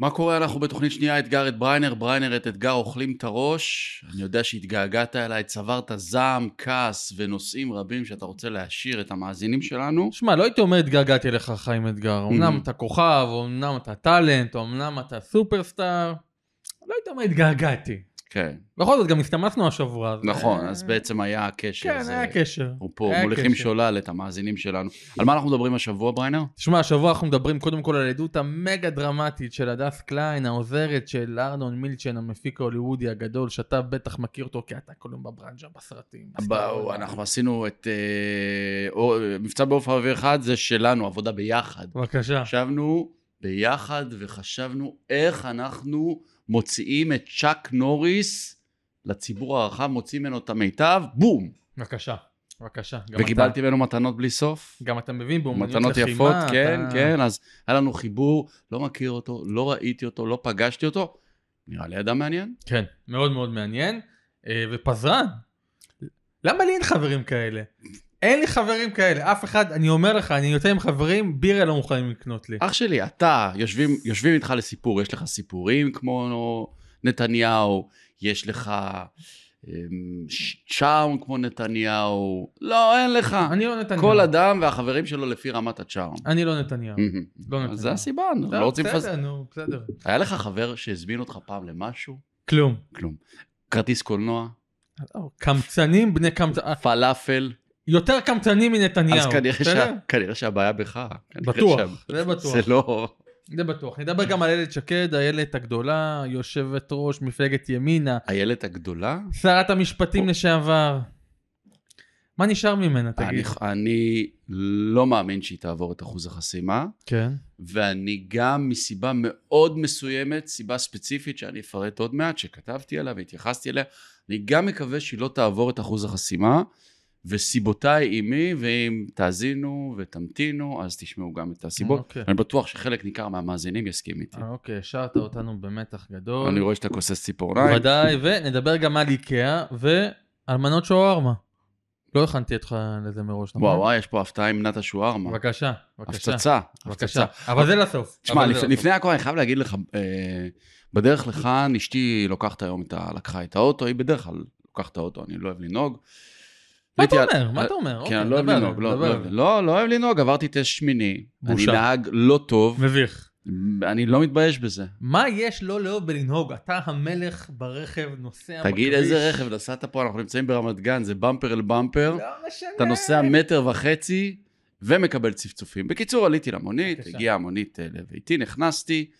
מה קורה? אנחנו בתוכנית שנייה, אתגר את בריינר, בריינר את אתגר אוכלים את הראש. אני יודע שהתגעגעת אליי, צברת זעם, כעס ונושאים רבים שאתה רוצה להשאיר את המאזינים שלנו. שמע, לא הייתי אומר התגעגעתי אליך חיים אתגר. אמנם אתה כוכב, אמנם אתה טאלנט, אמנם אתה סופרסטאר. לא הייתי אומר התגעגעתי. כן, בכל זאת, גם הסתמסנו השבוע. נכון, אה, אז בעצם היה הקשר. כן, היה קשר. אנחנו פה מוליכים. שולל את המאזינים שלנו. על מה אנחנו מדברים השבוע, בריינר? תשמע, השבוע אנחנו מדברים קודם כל על העדות המגה דרמטית של הדס קליין, העוזרת של ארנון מילצ'ן, המפיק ההוליוודי הגדול, שאתה בטח מכיר אותו כי אתה כל יום בברנז'ה בסרטים. בואו, אנחנו עשינו את אה, מבצע בעוף האוויר אחד, זה שלנו, עבודה ביחד. בבקשה. ישבנו ביחד וחשבנו איך אנחנו מוציאים את צ'אק נוריס לציבור הרחב, מוציאים ממנו את המיטב, בום! בבקשה. בבקשה. וקיבלתי ממנו מתנות בלי סוף. גם אתה מבין באומנויות מתנות לחימה. יפות, כן, אתה- כן, אז היה לנו חיבור, לא מכיר אותו, לא ראיתי אותו, לא פגשתי אותו. נראה לי אדם מעניין. כן, מאוד מאוד מעניין. אה, ופזרן. למה לי אין חברים כאלה? אין לי חברים כאלה, אף אחד, אני אומר לך, אני יוצא עם חברים, בירה לא מוכנים לקנות לי. אח שלי, אתה, יושבים, יושבים איתך לסיפור, יש לך סיפורים כמו נתניהו, יש לך אמ, צ'ארם כמו נתניהו, לא, אין לך. אני לא נתניהו. כל אדם והחברים שלו לפי רמת הצ'ארם. אני לא נתניהו. לא אז נתניהו. זה הסיבה, אנחנו לא, לא רוצים בסדר, לפזר. נו, בסדר. היה לך חבר שהזמין אותך פעם למשהו? כלום. כלום. כרטיס קולנוע, קמצנים בני קמצנים, פלאפל, יותר קמצנים מנתניהו. אז כנראה? שה- כנראה שהבעיה בך. בטוח, שה- זה בטוח. זה לא... זה בטוח. נדבר גם על איילת שקד, איילת הגדולה, יושבת ראש מפלגת ימינה, איילת הגדולה? שרת המשפטים לשעבר. מה נשאר ממנה, אני, תגיד? אני לא מאמין שהיא תעבור את אחוז החסימה, כן. ואני גם מסיבה מאוד מסוימת, סיבה ספציפית שאני אפרט עוד מעט, שכתבתי עליה והתייחסתי אליה, אני גם מקווה שהיא לא תעבור את אחוז החסימה, וסיבותיי עימי, ואם תאזינו ותמתינו, אז תשמעו גם את הסיבות. אוקיי. אני בטוח שחלק ניכר מהמאזינים יסכים איתי. אה, אוקיי, השארת אותנו במתח גדול. אני רואה שאתה כוסס ציפורניים. ודאי, ונדבר גם על איקאה ועל מנות שווארמה. לא הכנתי אותך לזה מראש, נכון? וואו וואי, יש פה הפתעה עם נטע שוארמה. בבקשה, בבקשה. הפצצה. הפצצה. אבל זה לסוף. תשמע, לפני הכל אני חייב להגיד לך, אה, בדרך לכאן אשתי לוקחת היום את ה... לקחה את האוטו, היא בדרך כלל לוקחת את האוטו, אני לא אוהב לנהוג. מה אתה אומר? מה אתה אומר? כן, אוקיי, אני לא אוהב לנהוג, לא-. לא אוהב- לא לא אוהב לנהוג, עברתי טסט שמיני. אני בושה. נהג לא טוב, מביך. אני לא מתבייש בזה. מה יש לא לאהוב בלנהוג? אתה המלך ברכב, נוסע בכביש. תגיד איזה רכב נסעת פה, אנחנו נמצאים ברמת גן, זה במפר אל במפר, לא משנה. אתה נוסע מטר וחצי ומקבל צפצופים. בקיצור, עליתי למונית. הגיעה המונית אה, לביתי, נכנסתי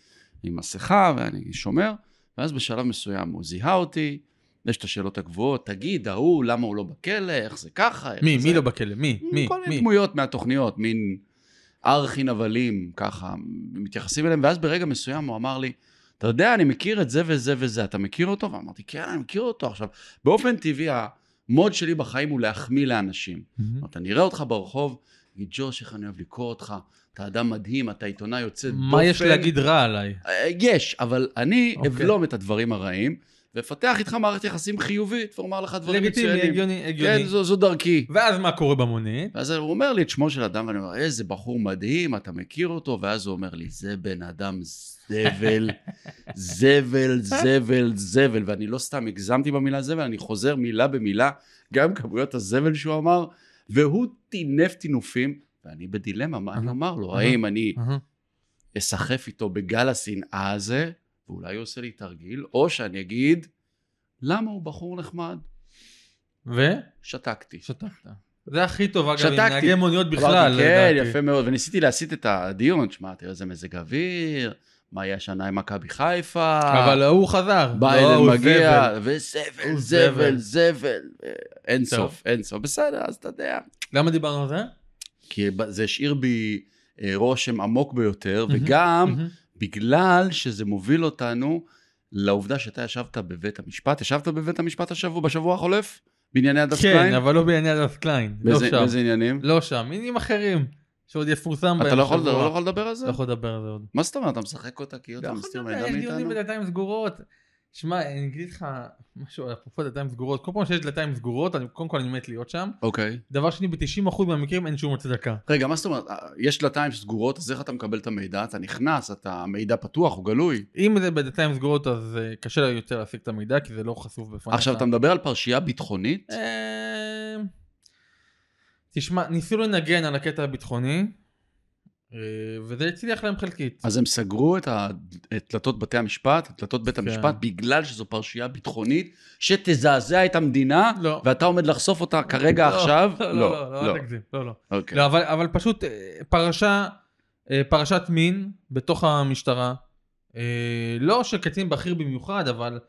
עם מסכה ואני שומר, ואז בשלב מסוים הוא זיהה אותי, יש את השאלות הקבועות, תגיד, ההוא, למה הוא לא בכלא, איך זה ככה, איך מי? זה... מי לא בכלא? מי? מי? כל מיני מי? דמויות מהתוכניות, מין ארכי נבלים, ככה, מתייחסים אליהם, ואז ברגע מסוים הוא אמר לי, אתה יודע, אני מכיר את זה וזה וזה, אתה מכיר אותו? ואמרתי, כן, אני מכיר אותו. עכשיו, באופן טבעי, המוד שלי בחיים הוא להחמיא לאנשים. אומרת, אני אראה אותך ברחוב, אגיד, ג'וש, איך אני אוהב לקרוא אותך, אתה אדם מדהים, אתה עיתונאי יוצא דופן. מה יש להגיד רע עליי? אה, יש, אבל אני אוקיי. אבלום את הדברים הרעים, ואפתח איתך מערכת יחסים חיובית, ואומר לך דברים לגיטימי, מצוינים. הגיוני, הגיוני. כן, זו, זו דרכי. ואז מה קורה במונית? ואז הוא אומר לי את שמו של אדם, ואני אומר, איזה בחור מדהים, אתה מכיר אותו? ואז הוא אומר לי, זה בן אדם זבל, זבל, זבל, זבל. ואני לא סתם הגזמתי במילה זבל, אני חוזר מילה במילה, גם כמויות הזבל שהוא אמר, והוא טינף טינופים, ואני בדילמה, מה אני אומר לו? האם אני. אסחף איתו בגל השנאה הזה, ואולי הוא עושה לי תרגיל, או שאני אגיד, למה הוא בחור נחמד? ו? שתקתי. שתקת. זה הכי טוב, אגב, עם שתקתי. נהגי מוניות בכלל, אמרתי, כן, לדעתי. יפה מאוד, וניסיתי להסיט את הדיון, שמע, תראה איזה מזג אוויר, מה יהיה השנה עם מכבי חיפה, אבל הוא חזר. לא, ביידן הוא מגיע, זבל. וזבל, זבל, זבל. אין טוב. סוף, אין סוף, בסדר, אז אתה יודע. למה דיברנו על זה? כי זה השאיר בי אה, רושם עמוק ביותר, מהמם, וגם מהמם. בגלל שזה מוביל אותנו לעובדה שאתה ישבת בבית המשפט, ישבת בבית המשפט השבוע, בשבוע החולף? בענייני הדס כן, קליין? אבל לא בענייני הדס קליין. לא באיזה שם. באיזה עניינים? לא שם, עניינים אחרים. שעוד יפורסם בהם אתה לא יכול. לא יכול לדבר על זה? לא יכול לדבר על זה עוד. מה זאת אומרת? אתה משחק אותה כאילו לא אתה יכול מסתיר לדבר, מידע יש דיונים מאיתנו? בדלתיים סגורות. שמע, אני אגיד לך משהו, אפרופו דלתיים סגורות, כל פעם שיש דלתיים סגורות, אני, קודם כל אני מת להיות שם. אוקיי. דבר שני, ב-90% מהמקרים אין שום הצדקה. רגע, מה זאת אומרת? אה, יש דלתיים סגורות, אז איך אתה מקבל את המידע? אתה נכנס, אתה מידע פתוח או גלוי. אם זה בדלתיים סגורות, אז uh, קשה יותר להשיג את המידע, כי זה לא חשוף בפניך. עכשיו, אתה מדבר על פרשייה ביטחונית? אה, תשמע, ניסו לנגן על הקטע הביטחוני, אה, וזה הצליח להם חלקית. אז הם סגרו את ה- את דלתות בתי המשפט, את דלתות בית כן. המשפט, בגלל שזו פרשייה ביטחונית שתזעזע את המדינה, לא. ואתה עומד לחשוף אותה כרגע לא, עכשיו? לא, לא, לא, לא, אל תגזים, לא, לא. אוקיי. לא, אבל, אבל פשוט אה, פרשה, אה, פרשת מין בתוך המשטרה, אה, לא של קצין בכיר במיוחד, אבל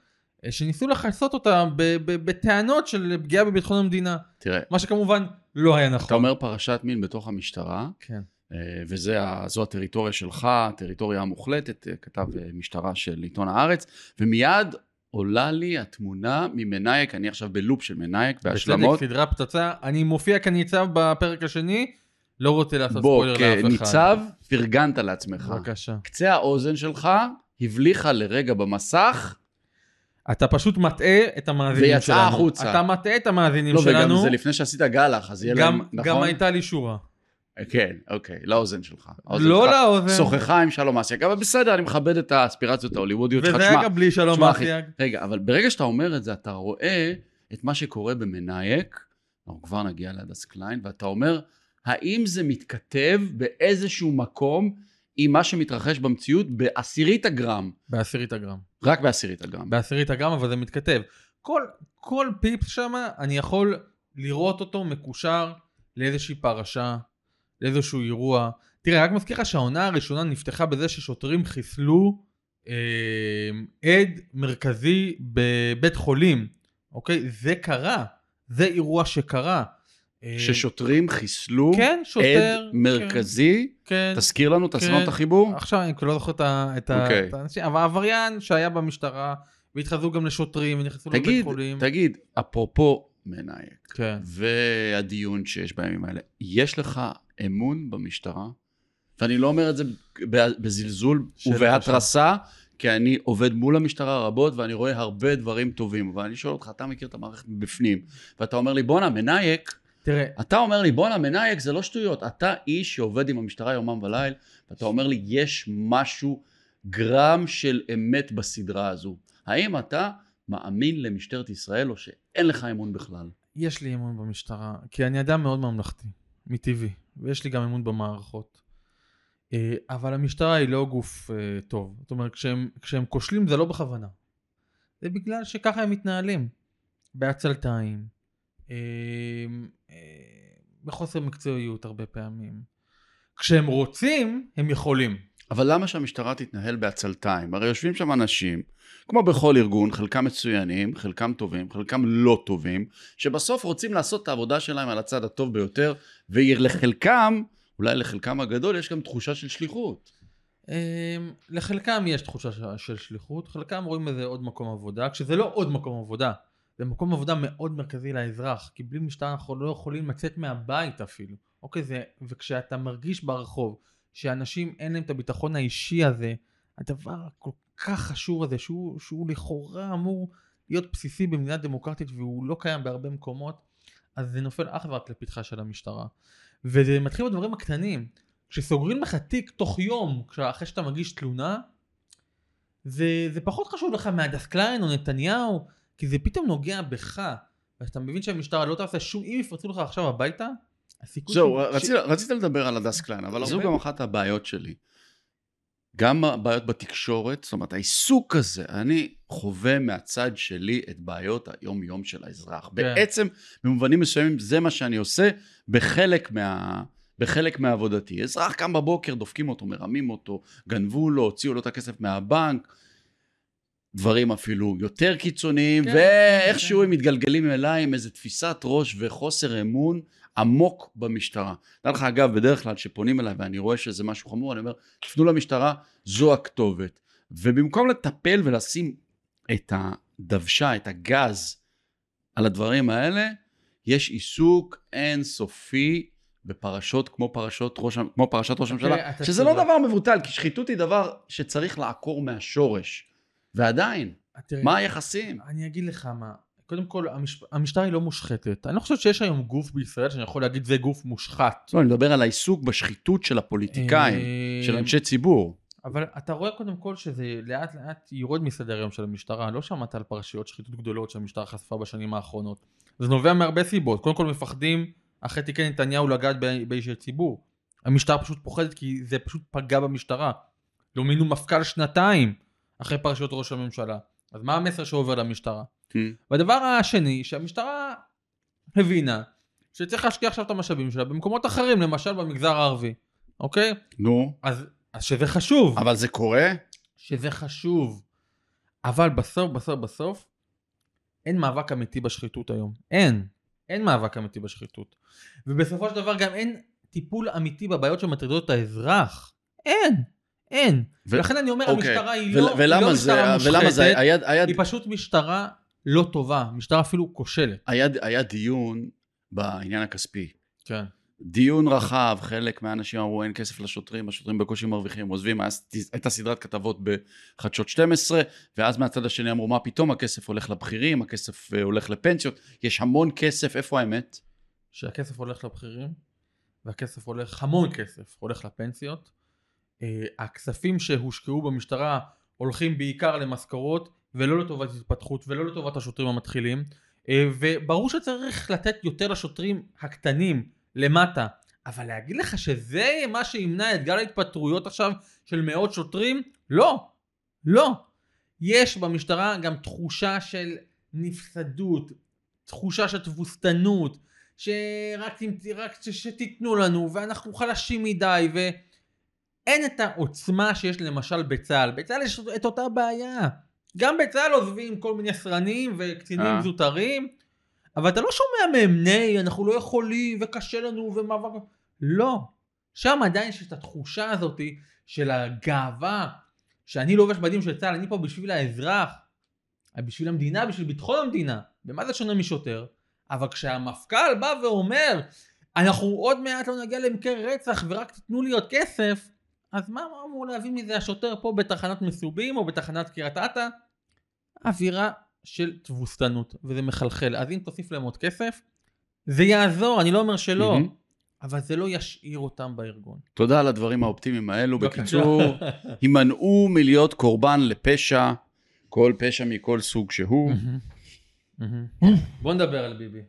אה, שניסו לכסות אותה בטענות של פגיעה בביטחון המדינה, תראה, מה שכמובן לא היה נכון. אתה אומר פרשת מין בתוך המשטרה, כן. אה, וזו הטריטוריה שלך, הטריטוריה המוחלטת, אה, כתב אה, משטרה של עיתון הארץ, ומיד עולה לי התמונה ממנאייק, אני עכשיו בלופ של מנאייק, בהשלמות. בצדק, סדרה פצצה. אני מופיע כניצב בפרק השני, לא רוצה לעשות בוא, ספוילר לאף אחד. כניצב, פרגנת לעצמך. בבקשה. קצה האוזן שלך הבליחה לרגע במסך, אתה פשוט מטעה את המאזינים ויצאה שלנו. החוצה. אתה מטעה את המאזינים לא, וגם שלנו. זה לפני שעשית גלח, אז יהיה גם, להם, נכון? גם הייתה לי שורה. כן, אוקיי, לאוזן שלך. האוזן לא שלך לאוזן. שוחחה עם שלום אסיאג, אבל בסדר, אני מכבד את האספירציות ההוליוודיות שלך. וזה היה גם בלי שלום אסיאג. רגע, אבל ברגע שאתה אומר את זה, אתה רואה את מה שקורה במנאייק, אנחנו כבר נגיע להדס קליין, ואתה אומר, האם זה מתכתב באיזשהו מקום עם מה שמתרחש במציאות בעשירית הגרם? בעשירית הגרם. רק בעשירית הגרם. בעשירית הגרם, אבל זה מתכתב. כל, כל פיפס שם, אני יכול לראות אותו מקושר לאיזושהי פרשה, לאיזשהו אירוע. תראה, רק מזכיר לך שהעונה הראשונה נפתחה בזה ששוטרים חיסלו אה, עד מרכזי בבית חולים. אוקיי? זה קרה. זה אירוע שקרה. אה, ששוטרים חיסלו כן, שוטר. עד מרכזי, כן. תזכיר לנו, תעשה לנו כן. את החיבור. עכשיו אני לא זוכר את את אוקיי. את האנשים, אבל עבריין שהיה במשטרה, והתחזו גם לשוטרים, ונכנסו לבית חולים. תגיד, אפרופו מנאייק, כן. והדיון שיש בימים האלה, יש לך אמון במשטרה? ואני לא אומר את זה בזלזול ובהתרסה, כי אני עובד מול המשטרה רבות ואני רואה הרבה דברים טובים, אבל אני שואל אותך, אתה מכיר את המערכת מבפנים, ואתה אומר לי, בואנה, מנאייק, תראה, אתה אומר לי, בואנה, מנאייק זה לא שטויות, אתה איש שעובד עם המשטרה יומם וליל, ואתה אומר לי, יש משהו, גרם של אמת בסדרה הזו. האם אתה מאמין למשטרת ישראל, או שאין לך אמון בכלל? יש לי אמון במשטרה, כי אני אדם מאוד ממלכתי, מטבעי, ויש לי גם אמון במערכות. אה, אבל המשטרה היא לא גוף אה, טוב. זאת אומרת, כשהם, כשהם כושלים זה לא בכוונה. זה בגלל שככה הם מתנהלים. בעצלתיים, אה, בחוסר מקצועיות הרבה פעמים. כשהם רוצים, הם יכולים. אבל למה שהמשטרה תתנהל בעצלתיים? הרי יושבים שם אנשים, כמו בכל ארגון, חלקם מצוינים, חלקם טובים, חלקם לא טובים, שבסוף רוצים לעשות את העבודה שלהם על הצד הטוב ביותר, ולחלקם, אולי לחלקם הגדול, יש גם תחושה של שליחות. אה, לחלקם יש תחושה של שליחות, חלקם רואים בזה עוד מקום עבודה, כשזה לא עוד מקום עבודה, זה מקום עבודה מאוד מרכזי לאזרח, כי בלי משטרה אנחנו לא יכולים לצאת מהבית אפילו, אוקיי, זה, וכשאתה מרגיש ברחוב שאנשים אין להם את הביטחון האישי הזה, הדבר הכל כך חשוב הזה, שהוא, שהוא לכאורה אמור להיות בסיסי במדינה דמוקרטית והוא לא קיים בהרבה מקומות, אז זה נופל אך ורק לפתחה של המשטרה. וזה מתחיל בדברים הקטנים. כשסוגרים לך תיק תוך יום, אחרי שאתה מגיש תלונה, זה, זה פחות חשוב לך מהדס קליין או נתניהו, כי זה פתאום נוגע בך. ואתה מבין שהמשטרה לא תעשה שום, אם יפרצו לך עכשיו הביתה, זהו, רצית, לדבר על הדס קליין, אבל זו. גם אחת הבעיות שלי. גם הבעיות בתקשורת, זאת אומרת, העיסוק הזה, אני חווה מהצד שלי את בעיות היום-יום של האזרח. כן. בעצם, במובנים מסוימים, זה מה שאני עושה בחלק מה... בחלק מעבודתי. אזרח קם בבוקר, דופקים אותו, מרמים אותו, גנבו לו, הוציאו לו את הכסף מהבנק, דברים אפילו יותר קיצוניים, כן, ואיכשהו כן. הם מתגלגלים אליי עם איזו תפיסת ראש וחוסר אמון עמוק במשטרה. דע לך, אגב, בדרך כלל כשפונים אליי ואני רואה שזה משהו חמור, אני אומר, תפנו למשטרה, זו הכתובת. ובמקום לטפל ולשים את הדוושה, את הגז על הדברים האלה, יש עיסוק אינסופי בפרשות כמו, פרשות ראש, כמו פרשת ראש הממשלה, אתה שזה לא. דבר מבוטל, כי שחיתות היא דבר שצריך לעקור מהשורש. ועדיין, תראה, מה היחסים? אני אגיד לך מה. קודם כל, המש... המשטרה היא לא מושחתת. אני לא חושב שיש היום גוף בישראל שאני יכול להגיד זה גוף מושחת. לא, אני מדבר על העיסוק בשחיתות של הפוליטיקאים, אה, של אנשי ציבור. אבל אתה רואה קודם כל שזה לאט לאט יורד מסדר היום של המשטרה. לא שמעת על פרשיות שחיתות גדולות שהמשטרה חשפה בשנים האחרונות. זה נובע מהרבה סיבות. קודם כל מפחדים אחרי תיקי נתניהו לגעת באישי ציבור. המשטרה פשוט פוחדת כי זה פשוט פגע במשטרה. לא מינו מפכ"ל שנתיים אחרי פרשיות ראש הממשלה. אז מה המסר שעובר למשטרה? Hmm. והדבר השני, שהמשטרה הבינה שצריך להשקיע עכשיו את המשאבים שלה במקומות אחרים, למשל במגזר הערבי, אוקיי? נו, אז, אז שזה חשוב, אבל זה קורה? שזה חשוב. אבל בסוף, בסוף, בסוף, אין מאבק אמיתי בשחיתות היום. אין. אין מאבק אמיתי בשחיתות. ובסופו של דבר גם אין טיפול אמיתי בבעיות שמטרידות את האזרח. אין. אין. ו- ולכן אני אומר, אוקיי. המשטרה היא לא, היא ולמה לא זה, משטרה ולמה זה, מושחתת, היה, היא פשוט משטרה לא טובה. משטרה אפילו כושלת. היה, היה דיון בעניין הכספי. כן. דיון רחב, חלק מהאנשים אמרו אין כסף לשוטרים, השוטרים בקושי מרוויחים, עוזבים, הייתה סדרת כתבות בחדשות 12, ואז מהצד השני אמרו מה פתאום, הכסף הולך לבכירים, הכסף אה, הולך לפנסיות, יש המון כסף, איפה האמת? שהכסף הולך לבכירים, והכסף הולך, המון כסף, הולך לפנסיות. אה, הכספים שהושקעו במשטרה הולכים בעיקר למשכורות, ולא לטובת התפתחות, ולא לטובת השוטרים המתחילים. אה, וברור שצריך לתת יותר לשוטרים הקטנים, למטה. אבל להגיד לך שזה מה שימנע את גל ההתפטרויות עכשיו של מאות שוטרים? לא. לא. יש במשטרה גם תחושה של נפסדות, תחושה של תבוסתנות, שרק רק ש- שתיתנו לנו ואנחנו חלשים מדי ואין את העוצמה שיש למשל בצה"ל. בצה"ל יש את אותה בעיה. גם בצה"ל עוזבים כל מיני סרנים וקצינים אה. זוטרים, אבל אתה לא שומע מהם ניי, אנחנו לא יכולים וקשה לנו ומאבק. לא. שם עדיין יש את התחושה הזאת של הגאווה, שאני לובש בדים של צה"ל, אני פה בשביל האזרח, בשביל המדינה, בשביל ביטחון המדינה. במה זה שונה משוטר? אבל כשהמפכ"ל בא ואומר, אנחנו עוד מעט לא נגיע למקרה רצח ורק תיתנו לי עוד כסף, אז מה אמור להביא מזה השוטר פה בתחנת מסובים או בתחנת קריית אתא? אווירה של תבוסתנות, וזה מחלחל. אז אם תוסיף להם עוד כסף, זה יעזור, אני לא אומר שלא, מהמם. אבל זה לא ישאיר אותם בארגון. תודה על הדברים האופטימיים האלו. בקיצור, הימנעו מלהיות קורבן לפשע, כל פשע מכל סוג שהוא. בוא נדבר על ביבי.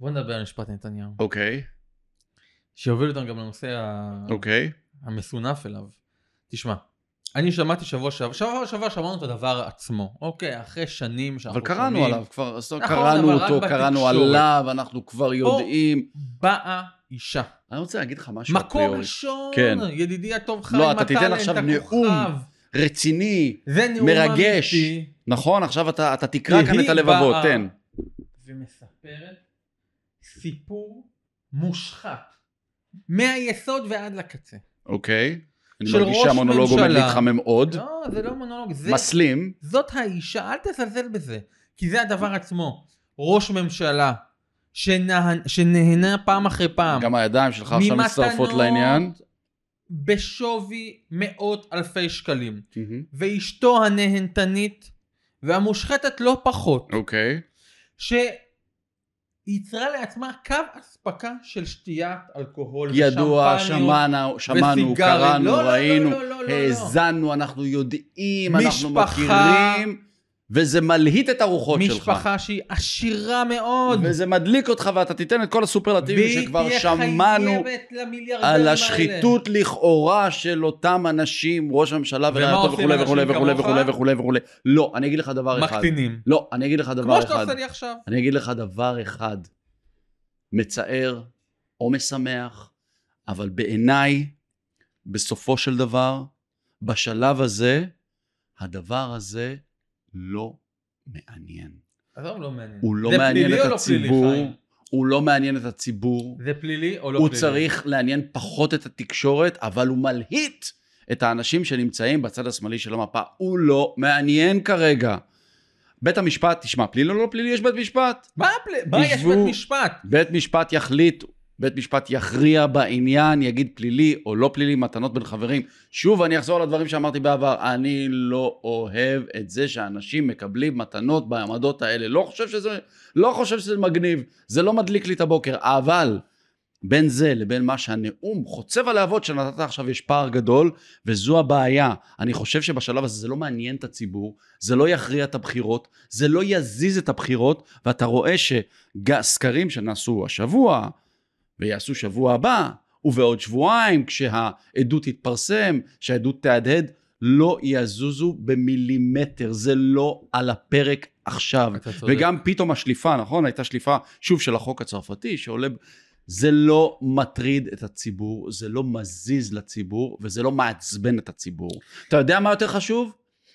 בוא נדבר על משפט נתניהו. אוקיי, שיוביל אותנו גם לנושא ה- אוקיי. המסונף אליו. תשמע, אני שמעתי שבוע שעבר, שבוע שעבר שמענו את הדבר עצמו, אוקיי, אחרי שנים שאנחנו אבל קראנו שומעים, עליו כבר, נכון, קראנו אותו, קראנו בתקשורת. עליו, אנחנו כבר יודעים. באה אישה. אני רוצה להגיד לך משהו מקום. ראשון, כן. ידידי הטוב חיים לא, אתה תיתן עכשיו נאום. רציני, זה נאום מרגש. אמיתי. נכון? עכשיו אתה אתה תקרא כאן את הלבבות, תן. ומספרת סיפור מושחת, מהיסוד ועד לקצה. אוקיי. אני של מרגיש ראש שהמונולוג עומד ממשלה. להתחמם עוד. לא, זה לא מונולוג, זה... מסלים. זאת האישה, אל תזלזל בזה, כי זה הדבר עצמו. ראש ממשלה שנה, שנהנה פעם אחרי פעם גם הידיים שלך עכשיו מצטרפות לעניין. בשווי מאות אלפי שקלים. מהמם. ואשתו הנהנתנית והמושחתת לא פחות, אוקיי. שייצרה לעצמה קו אספקה של שתיית אלכוהול ידוע, ושמפניות. שמענו, שמענו, וסיגרים. קראנו, לא, לא, לא, ראינו, לא, לא, לא, לא. האזנו, אנחנו יודעים, אנחנו משפחה- מכירים, וזה מלהיט את הרוחות שלך. משפחה שהיא עשירה מאוד. וזה מדליק אותך ואתה תיתן את כל הסופרלטיבים שכבר שמענו על האלה. השחיתות לכאורה של אותם אנשים, ראש הממשלה ורעייתו וכולי וכולי וכולי כמוך? וכולי וכולי וכולי. לא, אני אגיד לך דבר אחד. מקטינים. לא, אני אגיד לך כמו דבר שאתה אחד. עושה לי עכשיו. אני אגיד לך דבר אחד. מצער או משמח, אבל בעיניי, בסופו של דבר, בשלב הזה, הדבר הזה לא מעניין. עזוב, לא מעניין. הוא לא זה מעניין את או לא פלילי, הציבור? הוא לא מעניין את הציבור, זה פלילי או לא הוא פלילי? צריך לעניין פחות את התקשורת, אבל הוא מלהיט את האנשים שנמצאים בצד השמאלי של המפה. הוא לא מעניין כרגע. בית המשפט, תשמע, פלילי או לא פלילי, יש בית משפט. מה הפלילי? מה יש בית משפט? בית משפט יחליט בית משפט יכריע בעניין, יגיד פלילי או לא פלילי, מתנות בין חברים. שוב, אני אחזור על הדברים שאמרתי בעבר, אני לא אוהב את זה שאנשים מקבלים מתנות בעמדות האלה. לא חושב שזה, לא חושב שזה מגניב, זה לא מדליק לי את הבוקר, אבל בין זה לבין מה שהנאום חוצב הלהבות שנתת עכשיו יש פער גדול, וזו הבעיה. אני חושב שבשלב הזה זה לא מעניין את הציבור, זה לא יכריע את הבחירות, זה לא יזיז את הבחירות, ואתה רואה שסקרים שנעשו השבוע, ויעשו שבוע הבא, ובעוד שבועיים, כשהעדות תתפרסם, שהעדות תהדהד, לא יזוזו במילימטר, זה לא על הפרק עכשיו. וגם פתאום השליפה, נכון? הייתה שליפה, שוב, של החוק הצרפתי, שעולה... זה לא מטריד את הציבור, זה לא מזיז לציבור, וזה לא מעצבן את הציבור. אתה יודע מה יותר חשוב?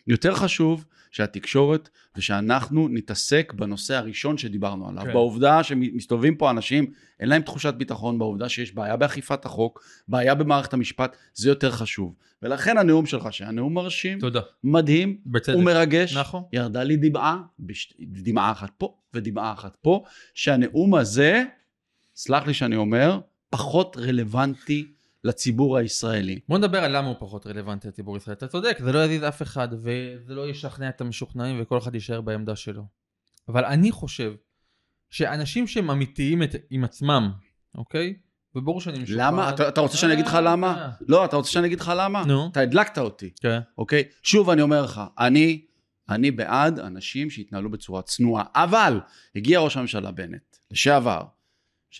יותר חשוב שהתקשורת ושאנחנו נתעסק בנושא הראשון שדיברנו עליו. כן. בעובדה שמסתובבים פה אנשים, אין להם תחושת ביטחון, בעובדה שיש בעיה באכיפת החוק, בעיה במערכת המשפט, זה יותר חשוב. ולכן הנאום שלך, שהיה נאום מרשים, תודה. מדהים, בצדק. ומרגש, נכון. ירדה לי דמעה, בש... דמעה אחת פה ודמעה אחת פה, שהנאום הזה, סלח לי שאני אומר, פחות רלוונטי לציבור הישראלי. בוא נדבר על למה הוא פחות רלוונטי לציבור הישראלי. אתה צודק, זה לא יזיז אף אחד, וזה לא ישכנע את המשוכנעים, וכל אחד יישאר בעמדה שלו. אבל אני חושב שאנשים שהם אמיתיים את, עם עצמם, אוקיי? וברור שאני משוכנע. למה? אתה, אתה רוצה שאני אגיד לך למה? לא, אתה רוצה שאני אגיד לך למה? נו. אתה הדלקת אותי, כן. אוקיי? שוב אני אומר לך, אני, אני בעד אנשים שיתנהלו בצורה צנועה, אבל הגיע ראש הממשלה בנט, לשעבר,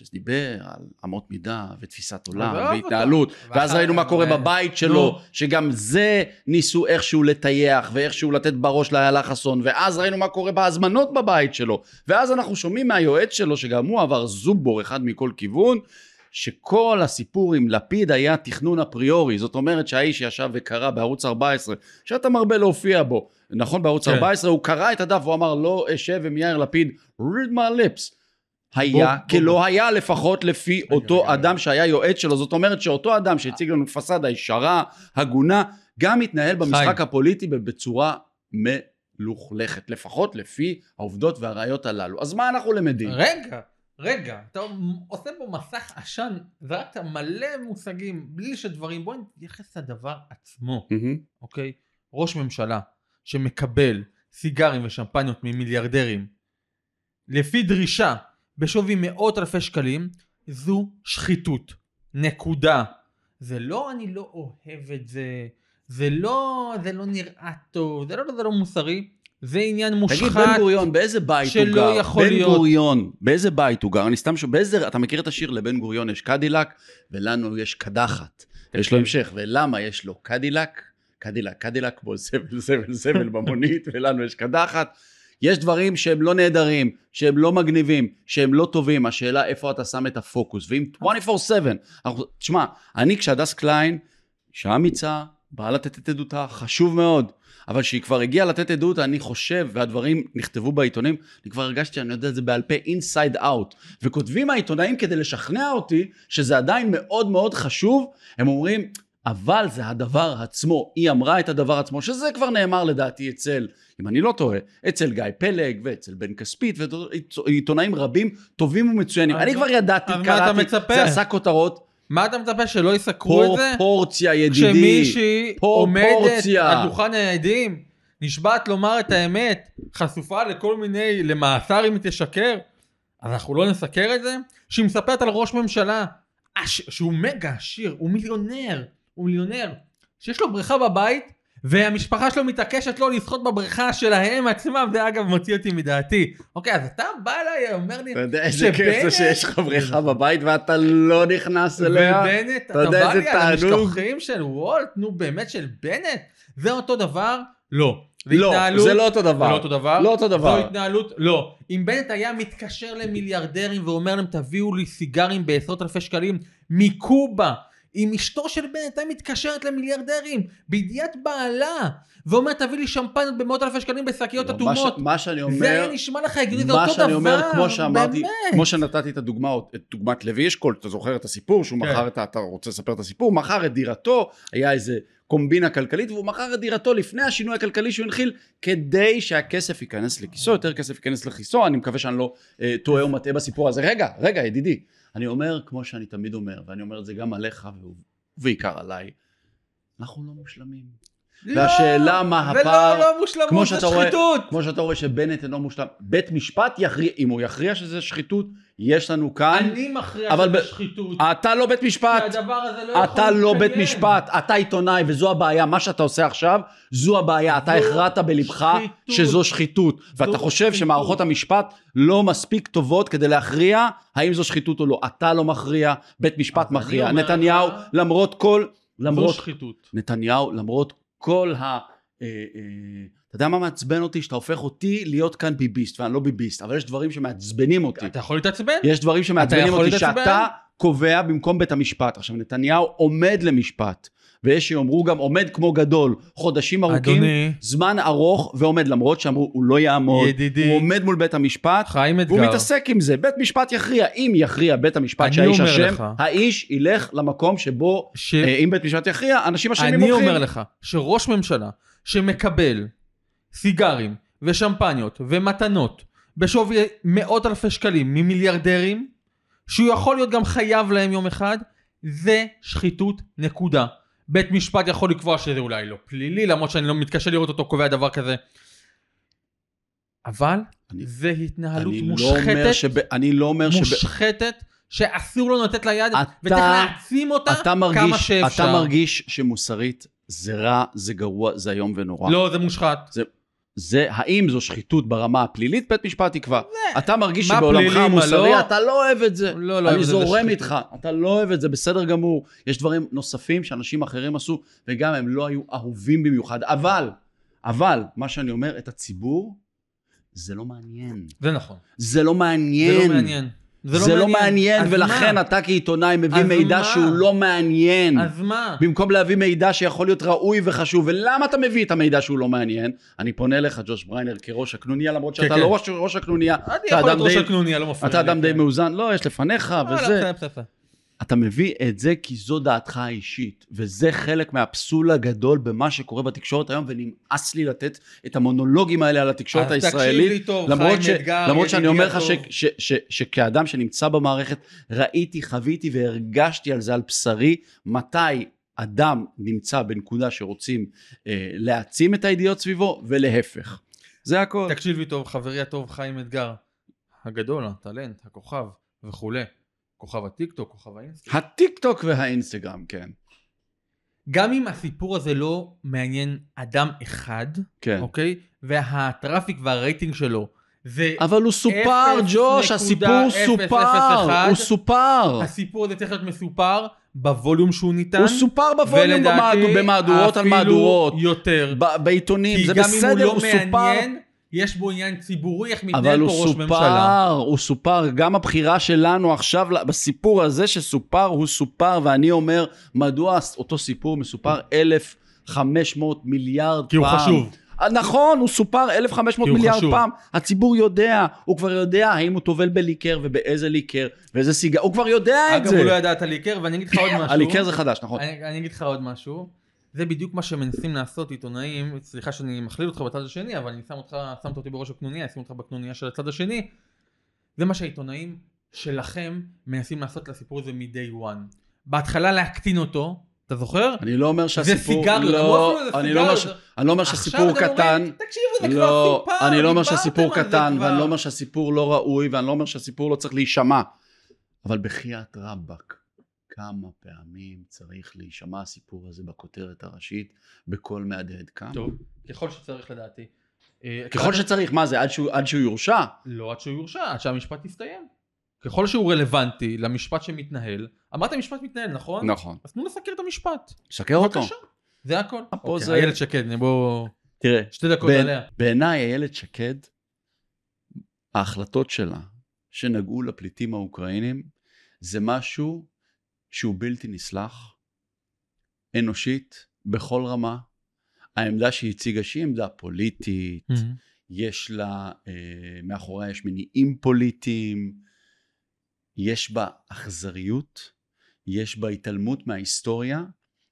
שדיבר על אמות מידה ותפיסת עולם אותו. והתנהלות, ואז ראינו מה קורה בבית שלו. שגם זה ניסו איכשהו לטייח ואיכשהו לתת בראש לאיילה חסון, ואז ראינו מה קורה בהזמנות בבית שלו, ואז אנחנו שומעים מהיועץ שלו, שגם הוא עבר זובור אחד מכל כיוון, שכל הסיפור עם לפיד היה תכנון אפריורי, זאת אומרת שהאיש שישב וקרא בערוץ 14, שאתה מרבה להופיע בו, נכון בערוץ כן. 14, הוא קרא את הדף, הוא אמר לא אשב עם יאיר לפיד, read my lips. היה בוא, כלא בוא. היה לפחות לפי רגע, אותו רגע, אדם שהיה יועץ שלו, זאת אומרת שאותו אדם שהציג לנו פסאדה ישרה, הגונה, גם מתנהל במשחק הפוליטי בצורה מלוכלכת, לפחות לפי העובדות והראיות הללו. אז מה אנחנו למדים? רגע, רגע, אתה עושה פה מסך עשן, זרקת מלא מושגים, בלי שדברים, בוא נתייחס לדבר עצמו, מהמם. אוקיי? ראש ממשלה שמקבל סיגרים ושמפניות ממיליארדרים לפי דרישה בשווי מאות אלפי שקלים, זו שחיתות. נקודה. זה לא אני לא אוהב את זה, זה לא, זה לא נראה טוב, זה לא, זה לא מוסרי, זה עניין תגיד, מושחת. בן גוריון, באיזה בית הוא שלא גר? יכול בן להיות. גוריון, באיזה בית הוא גר? אני סתם שואל, באיזה, אתה מכיר את השיר לבן גוריון יש קדילק, ולנו יש קדחת. יש לו המשך, ולמה יש לו קדילק? קדילק, קדילק, בו זבל, זבל, זבל במונית, ולנו יש קדחת. יש דברים שהם לא נהדרים, שהם לא מגניבים, שהם לא טובים, השאלה איפה אתה שם את הפוקוס. ואם 24/7, אנחנו- תשמע, אני כשהדס קליין, אישה אמיצה, באה לתת את עדותה, חשוב מאוד. אבל כשהיא כבר הגיעה לתת עדות, אני חושב, והדברים נכתבו בעיתונים, אני כבר הרגשתי שאני יודע את זה בעל פה inside out. וכותבים העיתונאים כדי לשכנע אותי שזה עדיין מאוד מאוד חשוב, הם אומרים, אבל זה הדבר עצמו. היא אמרה את הדבר עצמו, שזה כבר נאמר לדעתי אצל, אם אני לא טועה, אצל גיא פלג ואצל בן כספית ועיתונאים רבים טובים ומצוינים. אני כבר ידעתי, קראתי? זה עשה כותרות. מה אתה מצפה שלא יסקרו את זה? פרופורציה ידידי. כשמישהי עומדת. על דוכן העדים, נשבעת לומר את האמת, חשופה לכל מיני, למאסר אם היא תשקר, אז אנחנו לא נסקר את זה? שהיא מספרת על ראש ממשלה. שהוא מגה עשיר, הוא מיליונר, הוא מיליונר, שיש לו בריכה בבית, והמשפחה שלו מתעקשת לא לשחות בבריכה שלהם עצמם, זה אגב מוציא אותי מדעתי. אוקיי, אז אתה בא אליי, אומר לי, אתה יודע איזה כיף זה שבנט- שיש לך בריכה בבית ואתה לא נכנס אליה? ובנט, אתה אתה בא לי על? המשלוחים של וולט, נו באמת של בנט? זה אותו דבר? לא. לא, זה לא אותו דבר. זה לא אותו דבר? לא אותו דבר. זו התנהלות, לא. אם בנט היה מתקשר למיליארדרים ואומר להם תביאו לי סיגרים בעשרות אלפי שקלים מקובה, אם אשתו של בנט הייתה מתקשרת למיליארדרים בידיעת בעלה ואומרת תביא לי שמפניות במאות אלפי שקלים בשקיות לא, מה אטומות, מה שאני זה היה אומר, נשמע לך הגיוני, זה מה אותו שאני אומר, דבר, כמו שאמרתי, באמת. כמו שנתתי את הדוגמאות, את דוגמת לוי אשכול, אתה זוכר את הסיפור שהוא כן. מכר את, אתה רוצה לספר את הסיפור, מכר את דירתו, היה איזה קומבינה כלכלית, והוא מכר את דירתו לפני השינוי הכלכלי שהוא הנחיל, כדי שהכסף ייכנס לכיסו, יותר כסף ייכנס לכיסו, אני מקווה שאני לא אה, טועה או מטעה בסיפור הזה. רגע, רגע, ידידי, אני אומר, כמו שאני תמיד אומר, ואני אומר את זה גם עליך, ובעיקר עליי, אנחנו לא מושלמים. והשאלה מה הפער, ולא, לא מושלמות, כמו זה שאתה רואה- שחיתות. כמו שאתה רואה שבנט אינו מושלם, בית משפט יכריע, אם הוא יכריע שזה שחיתות, יש לנו כאן, אני מכריע שזה ב- שחיתות. אתה לא בית משפט, כי הדבר הזה לא אתה לא בית להתקיים. משפט, אתה עיתונאי וזו הבעיה, מה שאתה עושה עכשיו, זו הבעיה, אתה הכרעת בלבך שחיתות. שזו שחיתות, ואתה חושב שחיתות. שמערכות המשפט לא מספיק טובות כדי להכריע האם זו שחיתות או לא, אתה לא מכריע, בית משפט מכריע, נתניהו למרות כל, למרות. נתניהו למרות כל ה... אה, אה, אתה יודע מה מעצבן אותי? שאתה הופך אותי להיות כאן ביביסט, ואני לא ביביסט, אבל יש דברים שמעצבנים אותי. אתה יכול להתעצבן? יש דברים שמעצבנים אותי? שאתה קובע במקום בית המשפט. עכשיו, נתניהו עומד למשפט, ויש שיאמרו גם עומד כמו גדול, חודשים ארוכים, אדוני, זמן ארוך, ועומד, למרות שאמרו, הוא לא יעמוד, ידידי. הוא עומד מול בית המשפט, חיים אתגר. מתעסק עם זה. בית משפט יכריע, אם יכריע בית המשפט שהאיש אשם. האיש ילך למקום שבו, ש- אה, אם בית משפט יכריע, אנשים אשמים אני. אומר לך שראש ממשלה שמקבל סיגרים ושמפניות ומתנות בשווי מאות אלפי שקלים ממיליארדרים, שהוא יכול להיות גם חייב להם יום אחד, זה שחיתות נקודה. בית משפט יכול לקבוע שזה אולי לא פלילי, למרות שאני לא מתקשה לראות אותו קובע דבר כזה. אבל אני- זה התנהלות אני לא מושחתת, אומר שב... אני לא אומר שב... מושחתת, שאסור לנו לתת לה יד, אתה- וצריך להעצים אותה אתה כמה מרגיש, שאפשר. אתה מרגיש שמוסרית זה רע, זה גרוע, זה איום ונורא. לא, זה מושחת. זה, האם זו שחיתות ברמה הפלילית, בית משפט יקבע. אתה מרגיש שבעולמך המוסרי, לא? אתה לא אוהב את זה. לא, לא אוהב אני את זה, זה זורם. איתך, אתה לא אוהב את זה, בסדר גמור. יש דברים נוספים שאנשים אחרים עשו, וגם הם לא היו אהובים במיוחד. אבל, אבל, מה שאני אומר, את הציבור, זה לא מעניין. זה נכון. זה לא זה מעניין. לא מעניין. זה לא מעניין, אז ולכן מה? אתה כעיתונאי מביא מידע מה? שהוא לא מעניין. אז מה? במקום להביא מידע שיכול להיות ראוי וחשוב, ולמה אתה מביא את המידע שהוא לא מעניין? אני פונה אליך, ג'וש בריינר, כראש הקנוניה, למרות שאתה כן. לא ראש, ראש הקנוניה, אני אתה יכול להיות ראש הקנוניה, לא מפריע אתה לי, אדם די כן. מאוזן, לא, יש לפניך, לא, לא, וזה. אתה מביא את זה כי זו דעתך האישית, וזה חלק מהפסול הגדול במה שקורה בתקשורת היום, ונמאס לי לתת את המונולוגים האלה על התקשורת הישראלית. לי טוב, למרות, חיים ש... אתגר, למרות שאני אומר לך הטוב. ש... ש... ש... שכאדם שנמצא במערכת, ראיתי, חוויתי והרגשתי על זה על בשרי, מתי אדם נמצא בנקודה שרוצים אה, להעצים את הידיעות סביבו, ולהפך. זה הכל. תקשיב לי טוב, חברי הטוב חיים אתגר. הגדול, הטלנט, הכוכב וכולי. כוכב הטיקטוק, כוכב האינסטגרם. הטיק טוק והאינסטגרם, כן. גם אם הסיפור הזה לא מעניין אדם אחד, כן. אוקיי? וה traffic והרייטינג שלו זה... אבל הוא סופר, ג'וש, הסיפור סופר. הוא סופר. הסיפור הזה צריך להיות מסופר בווליום שהוא ניתן. הוא סופר בווליום ולדעתי במהדו- במהדורות על אפילו מהדורות, יותר. ב- בעיתונים, כי זה גם אם הוא בסדר, לא הוא סופר. מעניין, יש בו עניין ציבורי, איך מתנהל אבל פה הוא ראש ממשלה. סופר, הוא סופר, גם הבחירה שלנו עכשיו בסיפור הזה שסופר, הוא סופר, ואני אומר, מדוע אותו סיפור מסופר 1,500 מיליארד פעם? כי הוא חשוב. אה, נכון, הוא סופר 1,500 כי הוא מיליארד חשוב. פעם. הציבור יודע, הוא כבר יודע האם הוא טובל בליקר ובאיזה ליקר ואיזה סיגר, הוא כבר יודע את אגב, זה. הוא לא ידע את הליקר, ואני אגיד לך עוד משהו. הליקר זה חדש, נכון. אני, אני אגיד לך עוד משהו. זה בדיוק מה שמנסים לעשות עיתונאים, סליחה שאני מכליל אותך בצד השני, אבל אני שם אותך, שמת אותי בראש הקנוניה, אני שם אותך בקנוניה של הצד השני. זה מה שהעיתונאים שלכם מנסים לעשות לסיפור הזה מ-day one. בהתחלה להקטין אותו, אתה זוכר? אני לא אומר זה שהסיפור, סיגריות, לא, אמרו אפילו זה אני לא אומר ש-. אני לא אומר אתם קטן, אומרים, תקשיבו, זה כבר לא, סופר, אני לא אומר שהסיפור זה קטן, כבר. ואני לא אומר שהסיפור לא ראוי, ואני לא אומר שהסיפור לא צריך להישמע. אבל בחייאת רבאק, כמה פעמים צריך להישמע הסיפור הזה בכותרת הראשית, בקול מהדהד כמה? טוב, ככל שצריך לדעתי. אה, ככל שצריך, מה זה, עד שהוא, עד שהוא יורשע? לא עד שהוא יורשע, עד שהמשפט יסתיים. ככל שהוא רלוונטי למשפט שמתנהל, אמרת משפט מתנהל, נכון? נכון. אז תנו לסקר את המשפט. שקר אותו. בבקשה. זה הכל. פה אוקיי, זה- איילת שקד, בוא... תראה, שתי דקות בעין- עליה. בעיניי איילת שקד, ההחלטות שלה שנגעו לפליטים האוקראינים, זה משהו שהוא בלתי נסלח, אנושית, בכל רמה. העמדה שהיא הציגה שהיא עמדה פוליטית, יש לה, אה, מאחוריה יש מניעים פוליטיים, יש בה אכזריות, יש בה התעלמות מההיסטוריה,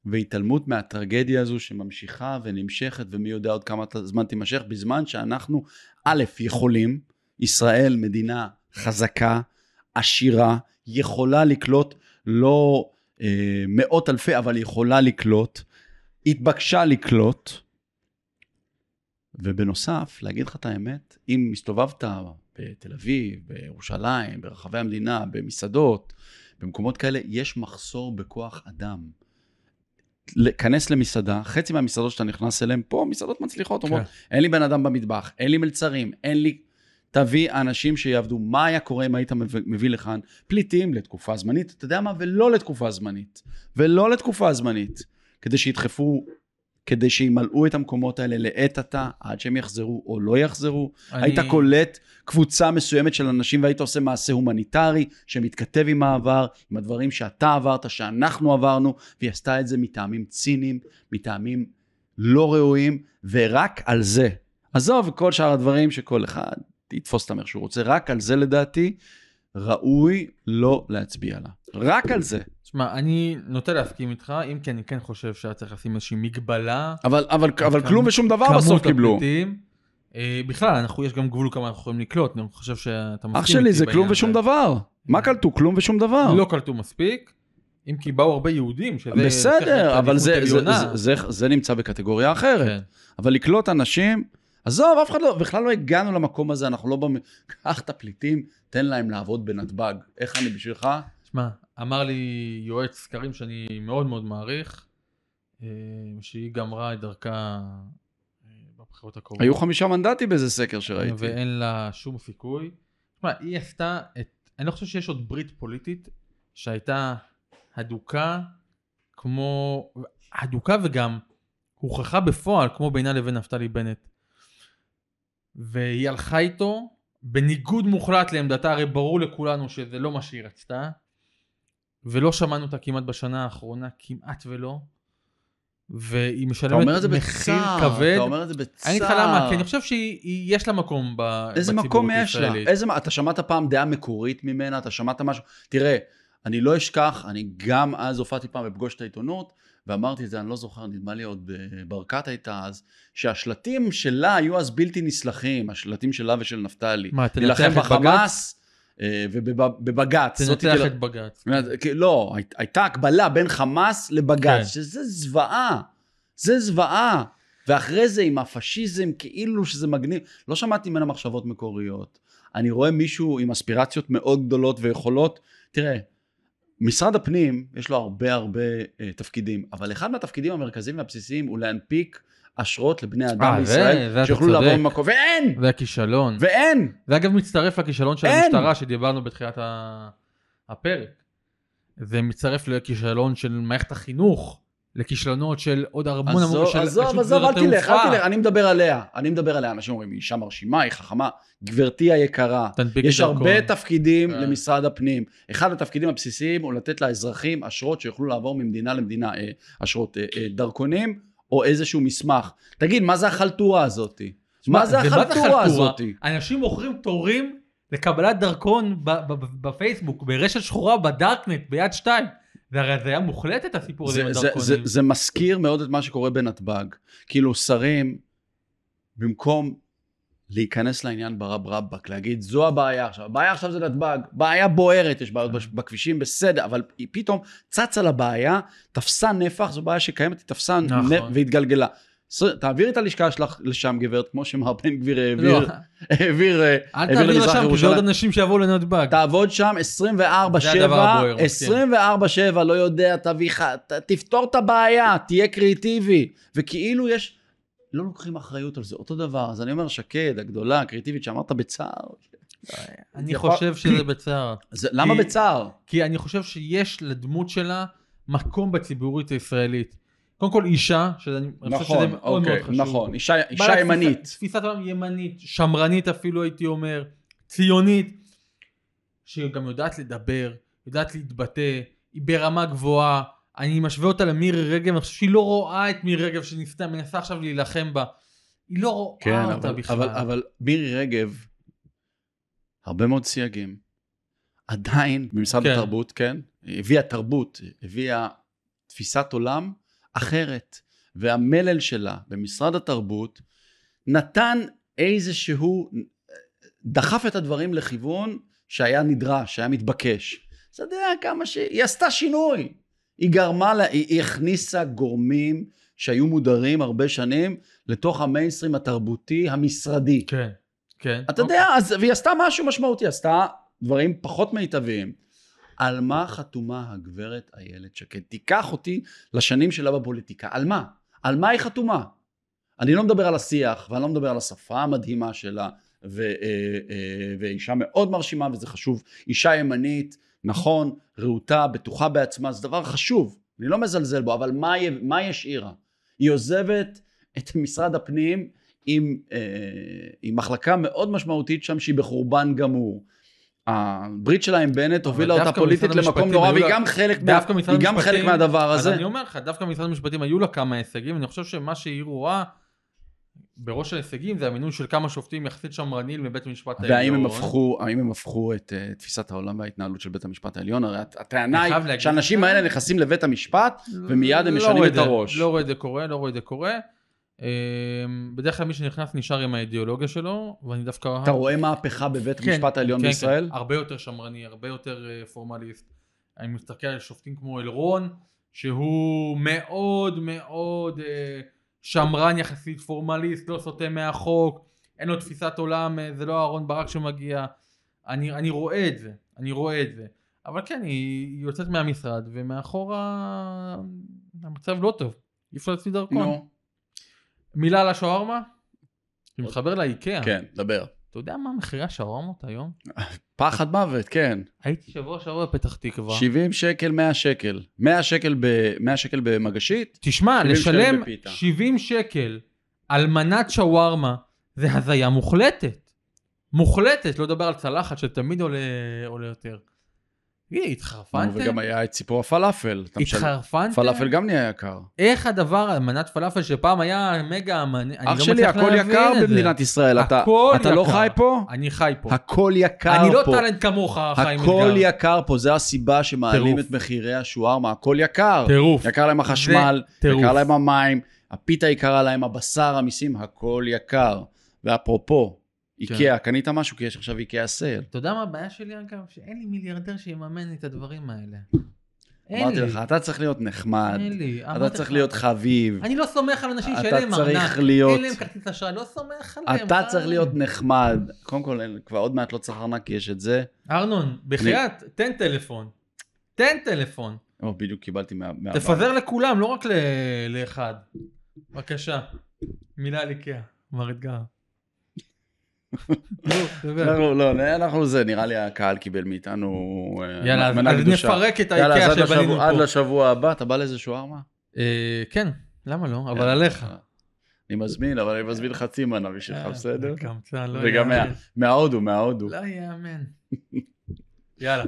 והתעלמות מהטרגדיה הזו שממשיכה ונמשכת ומי יודע עוד כמה זמן תימשך, בזמן שאנחנו א', יכולים, ישראל מדינה חזקה, עשירה, יכולה לקלוט לא אה, מאות אלפי, אבל יכולה לקלוט, התבקשה לקלוט, ובנוסף, להגיד לך את האמת, אם הסתובבת בתל אביב, בירושלים, ברחבי המדינה, במסעדות, במקומות כאלה, יש מחסור בכוח אדם. להיכנס למסעדה, חצי מהמסעדות שאתה נכנס אליהן, פה מסעדות מצליחות, אומרות, כן. אין לי בן אדם במטבח, אין לי מלצרים, אין לי... תביא אנשים שיעבדו. מה היה קורה אם היית מביא לכאן פליטים לתקופה זמנית, אתה יודע מה? ולא לתקופה זמנית. ולא לתקופה זמנית. כדי שידחפו, כדי שימלאו את המקומות האלה לעת עתה, עד שהם יחזרו או לא יחזרו. אני- היית קולט קבוצה מסוימת של אנשים והיית עושה מעשה הומניטרי שמתכתב עם העבר, עם הדברים שאתה עברת, שאנחנו עברנו, והיא עשתה את זה מטעמים ציניים, מטעמים לא ראויים, ורק על זה. עזוב כל שאר הדברים שכל אחד יתפוס אותם איך שהוא רוצה, רק על זה לדעתי ראוי לא להצביע לה. רק על זה. תשמע, אני נוטה להסכים איתך, אם כי אני כן חושב שהיה צריך לשים איזושהי מגבלה. אבל, אבל, אבל כמ- כלום ושום דבר בסוף קיבלו. הפליטים. אה, בכלל, אנחנו, יש גם גבול כמה אנחנו יכולים לקלוט, אני חושב שאתה מסכים אח שלי, זה כלום ושום הזה. דבר. מה קלטו? כלום ושום דבר. לא קלטו מספיק, אם כי באו הרבה יהודים, שזה... בסדר, אבל זה, זה, עליונה. זה, זה, זה נמצא בקטגוריה אחרת. כן. אבל לקלוט אנשים, עזוב, אף אחד לא, בכלל לא הגענו למקום הזה, אנחנו לא... במ... קח את הפליטים, תן להם לעבוד בנתב"ג. איך אני בשבילך? שמע, אמר לי יועץ סקרים שאני מאוד מאוד מעריך, אה, שהיא גמרה את דרכה אה, בבחירות הקרובות. היו חמישה מנדטים באיזה סקר שראיתי. ואין לה שום סיכוי. תשמע, היא עשתה את... אני לא חושב שיש עוד ברית פוליטית שהייתה הדוקה כמו... הדוקה וגם הוכחה בפועל כמו בינה לבין נפתלי בנט. והיא הלכה איתו בניגוד מוחלט לעמדתה, הרי ברור לכולנו שזה לא מה שהיא רצתה. ולא שמענו אותה כמעט בשנה האחרונה, כמעט ולא. והיא משלמת אתה אומר את זה מחיר בצער, כבד. אתה אומר את זה בצער. אני אגיד לך למה, כי אני חושב שיש לה מקום ב- איזה מקום יש לה? איזה, אתה שמעת פעם דעה מקורית ממנה? אתה שמעת משהו? תראה, אני לא אשכח, אני גם אז הופעתי פעם בפגוש את העיתונות, ואמרתי את זה, אני לא זוכר, נדמה לי עוד אה, ברקת הייתה אז, שהשלטים שלה היו אז בלתי נסלחים, השלטים שלה ושל נפתלי. מה, תנצח את בג"ץ? בחמאס אה, ובבג"ץ. תנצח את בג"ץ. אומרת, כי- לא, הי- הייתה הקבלה בין חמאס לבג"ץ, כן. שזה זוועה, זה זוועה. ואחרי זה עם הפשיזם, כאילו שזה מגניב, לא שמעתי ממנה מחשבות מקוריות. אני רואה מישהו עם אספירציות מאוד גדולות ויכולות, תראה, משרד הפנים, יש לו הרבה הרבה אה, תפקידים, אבל אחד מהתפקידים המרכזיים והבסיסיים הוא להנפיק אשרות לבני אדם אה, זה- בישראל, זה שיוכלו. לעבור ממקום, ואין! זה הכישלון. ואין! זה אגב מצטרף לכישלון של אין. המשטרה שדיברנו בתחילת הפרק. זה מצטרף לכישלון של מערכת החינוך, לכישלונות של עוד המון המון עזוב, של עזוב, עזוב, אל תלך, אל. תלך, אני מדבר עליה. אני מדבר עליה. אנשים אומרים, היא אישה מרשימה, היא חכמה. גברתי היקרה, תנפיק יש דרכון. הרבה תפקידים אה. למשרד הפנים. אחד התפקידים הבסיסיים הוא לתת לאזרחים אשרות שיוכלו לעבור ממדינה למדינה, אה, אשרות, אה, אה, דרכונים, או איזשהו מסמך. תגיד, מה זה החלטורה הזאת? מה זה החלטורה הזאת? אנשים מוכרים תורים לקבלת דרכון בפייסבוק, ברשת שחורה, בדארקנט, ביד שתיים. זה הרי הזיה מוחלטת הסיפור הזה עם זה, זה, זה, הדרכונים. זה מזכיר מאוד את מה שקורה בנתב"ג. כאילו שרים, במקום להיכנס לעניין ברב רבאק, להגיד זו הבעיה עכשיו, הבעיה עכשיו זה נתב"ג, בעיה בוערת, יש בעיות בש- בכבישים, בסדר, אבל היא פתאום צצה לבעיה, תפסה נפח, זו בעיה שקיימת, היא תפסה נכון. נפח והתגלגלה. תעבירי את הלשכה שלך לשם גברת, כמו שמר בן גביר העביר, לא, העביר, אה, אל העביר תעביר לשם, כי זה. עוד אנשים שיבואו לנתב"ג. תעבוד שם 24-7, זה הדבר הבוער, מסכים. 24-7, לא יודע, תביא ת- תפתור את הבעיה, תהיה קריאיטיבי. וכאילו יש, לא לוקחים אחריות על זה, אותו דבר. אז אני אומר, שקד, הגדולה, הקריאיטיבית, שאמרת בצער. אני חושב שזה בצער. למה בצער? כי אני חושב שיש לדמות שלה מקום בציבוריות הישראלית. קודם כל אישה, שאני חושב שזה מאוד מאוד חשוב. נכון, אישה, אישה ימנית. תפיסת עולם ימנית, שמרנית אפילו הייתי אומר, ציונית, שהיא גם יודעת לדבר, יודעת להתבטא, היא ברמה גבוהה. אני משווה אותה למירי רגב, אני חושב שהיא לא רואה את מירי רגב שניסתה, מנסה עכשיו להילחם בה. היא לא רואה כן, אותה אבל, בכלל. אבל, אבל מירי רגב, הרבה מאוד סייגים. עדיין במשרד כן. התרבות, כן, הביאה תרבות, הביאה תפיסת עולם אחרת. והמלל שלה במשרד התרבות נתן איזשהו, דחף את הדברים לכיוון שהיה נדרש, שהיה מתבקש. אתה יודע כמה ש... היא עשתה שינוי. היא גרמה, לה, היא, היא הכניסה גורמים שהיו מודרים הרבה שנים לתוך המיינסטרים התרבותי המשרדי. כן, כן. אתה יודע, אז, והיא עשתה משהו משמעותי, עשתה דברים פחות מיטביים. על מה חתומה הגברת איילת שקד? תיקח אותי לשנים שלה בפוליטיקה. על מה? על מה היא חתומה? אני לא מדבר על השיח, ואני לא מדבר על השפה המדהימה שלה, ו, אה, אה, ואישה מאוד מרשימה, וזה חשוב. אישה ימנית, נכון, רהוטה, בטוחה בעצמה, זה דבר חשוב. אני לא מזלזל בו, אבל מה, מה היא השאירה? היא עוזבת את משרד הפנים עם, אה, עם מחלקה מאוד משמעותית שם שהיא בחורבן גמור. הברית שלה עם בנט הובילה אותה פוליטית למקום נורא, והיא גם חלק, מה, משרד היא גם חלק מהדבר הזה. אני אומר לך, דווקא במשרד המשפטים היו לה כמה הישגים, אני חושב שמה שהיא רואה בראש ההישגים זה המינוי של כמה שופטים יחסית שמרנים מבית המשפט העליון. והאם הם הפכו, האם הם הפכו את uh, תפיסת העולם וההתנהלות של בית המשפט העליון? הרי הט- הטענה היא שהאנשים האלה נכנסים לבית המשפט ומיד הם לא משנים את הראש. לא רואה את זה קורה, לא רואה את זה קורה. אמ, בדרך כלל מי שנכנס נשאר עם האידיאולוגיה שלו, ואני דווקא... אתה רואה מהפכה בבית כן, המשפט העליון כן, בישראל? כן, הרבה יותר שמרני, הרבה יותר אה, פורמליסט. אני מסתכל על שופטים כמו אלרון, שהוא מאוד מאוד אה, שמרן יחסית, פורמליסט, לא סוטה מהחוק, אין לו תפיסת עולם, אה, זה לא אהרון ברק שמגיע. אני, אני רואה את זה, אני רואה את זה. אבל כן, היא, יוצאת מהמשרד, ומאחורה המצב לא טוב. אי אפשר להוציא דרכון. נו, מילה על השווארמה? אני מתחבר לאיקאה. כן, דבר. אתה יודע מה מחירי השווארמות היום? פחד מוות, כן. הייתי שבוע שעבר בפתח תקווה. 70 שקל, 100 שקל. 100 שקל, ב, 100 שקל במגשית? תשמע, 70 שקל לשלם בפיתה. 70 שקל על מנת שווארמה זה הזיה מוחלטת. מוחלטת, לא לדבר על צלחת שתמיד עולה, עולה יותר. תגיד, נו, התחרפנתם? וגם היה את סיפור הפלאפל. התחרפנתם? פלאפל גם נהיה יקר. איך הדבר, מנת פלאפל שפעם היה מגה, אני אח לא שלי, מצליח הכל להבין יקר את זה. במדינת ישראל. אתה הכל אתה לא יקר. חי פה? אני חי פה. הכל יקר אני לא פה. טאלנט כמוך, חיים הכל אתגר. יקר פה, זה הסיבה שמעלים. את מחירי השווארמה, הכל יקר. טירוף. יקר להם החשמל. יקר להם המים, הפיתה יקרה להם, הבשר, המיסים, הכל יקר. ואפרופו. איקאה, קנית משהו? כי יש עכשיו איקאה סייל. אתה יודע מה הבעיה שלי אגב? שאין לי מיליארדר שיממן לי את הדברים האלה. אמרתי. לך, אתה צריך להיות נחמד. אתה צריך להיות חביב, אני לא סומך על אנשים שאין להם ארנק. אין להם כרטיס אשראי, לא סומך עליהם. אתה. צריך להיות נחמד. קודם כל, כבר עוד מעט לא צריך ארנק, כי יש את זה. ארנון, בחייאת, תן טלפון. תן טלפון. או, בדיוק קיבלתי מה... תפזר לכולם, לא רק לאחד. בבקשה. מילה על איקאה, מר אתגר. דבר. אנחנו, לא, אנחנו זה, נראה לי הקהל קיבל מאיתנו אה, יאללה, אז מנה אז קדושה. נפרק את יאללה, האיקאה שבנינו לשבוע- עד פה. לשבוע הבא, אתה בא לאיזה שווארמה? אה, כן, למה לא? אבל יאללה. עליך. אני מזמין, אבל אני מזמין חצי מנה בשבילך, אה, בסדר? לא וגם יאמן. מההודו, מההודו. לא יאמן. יאללה.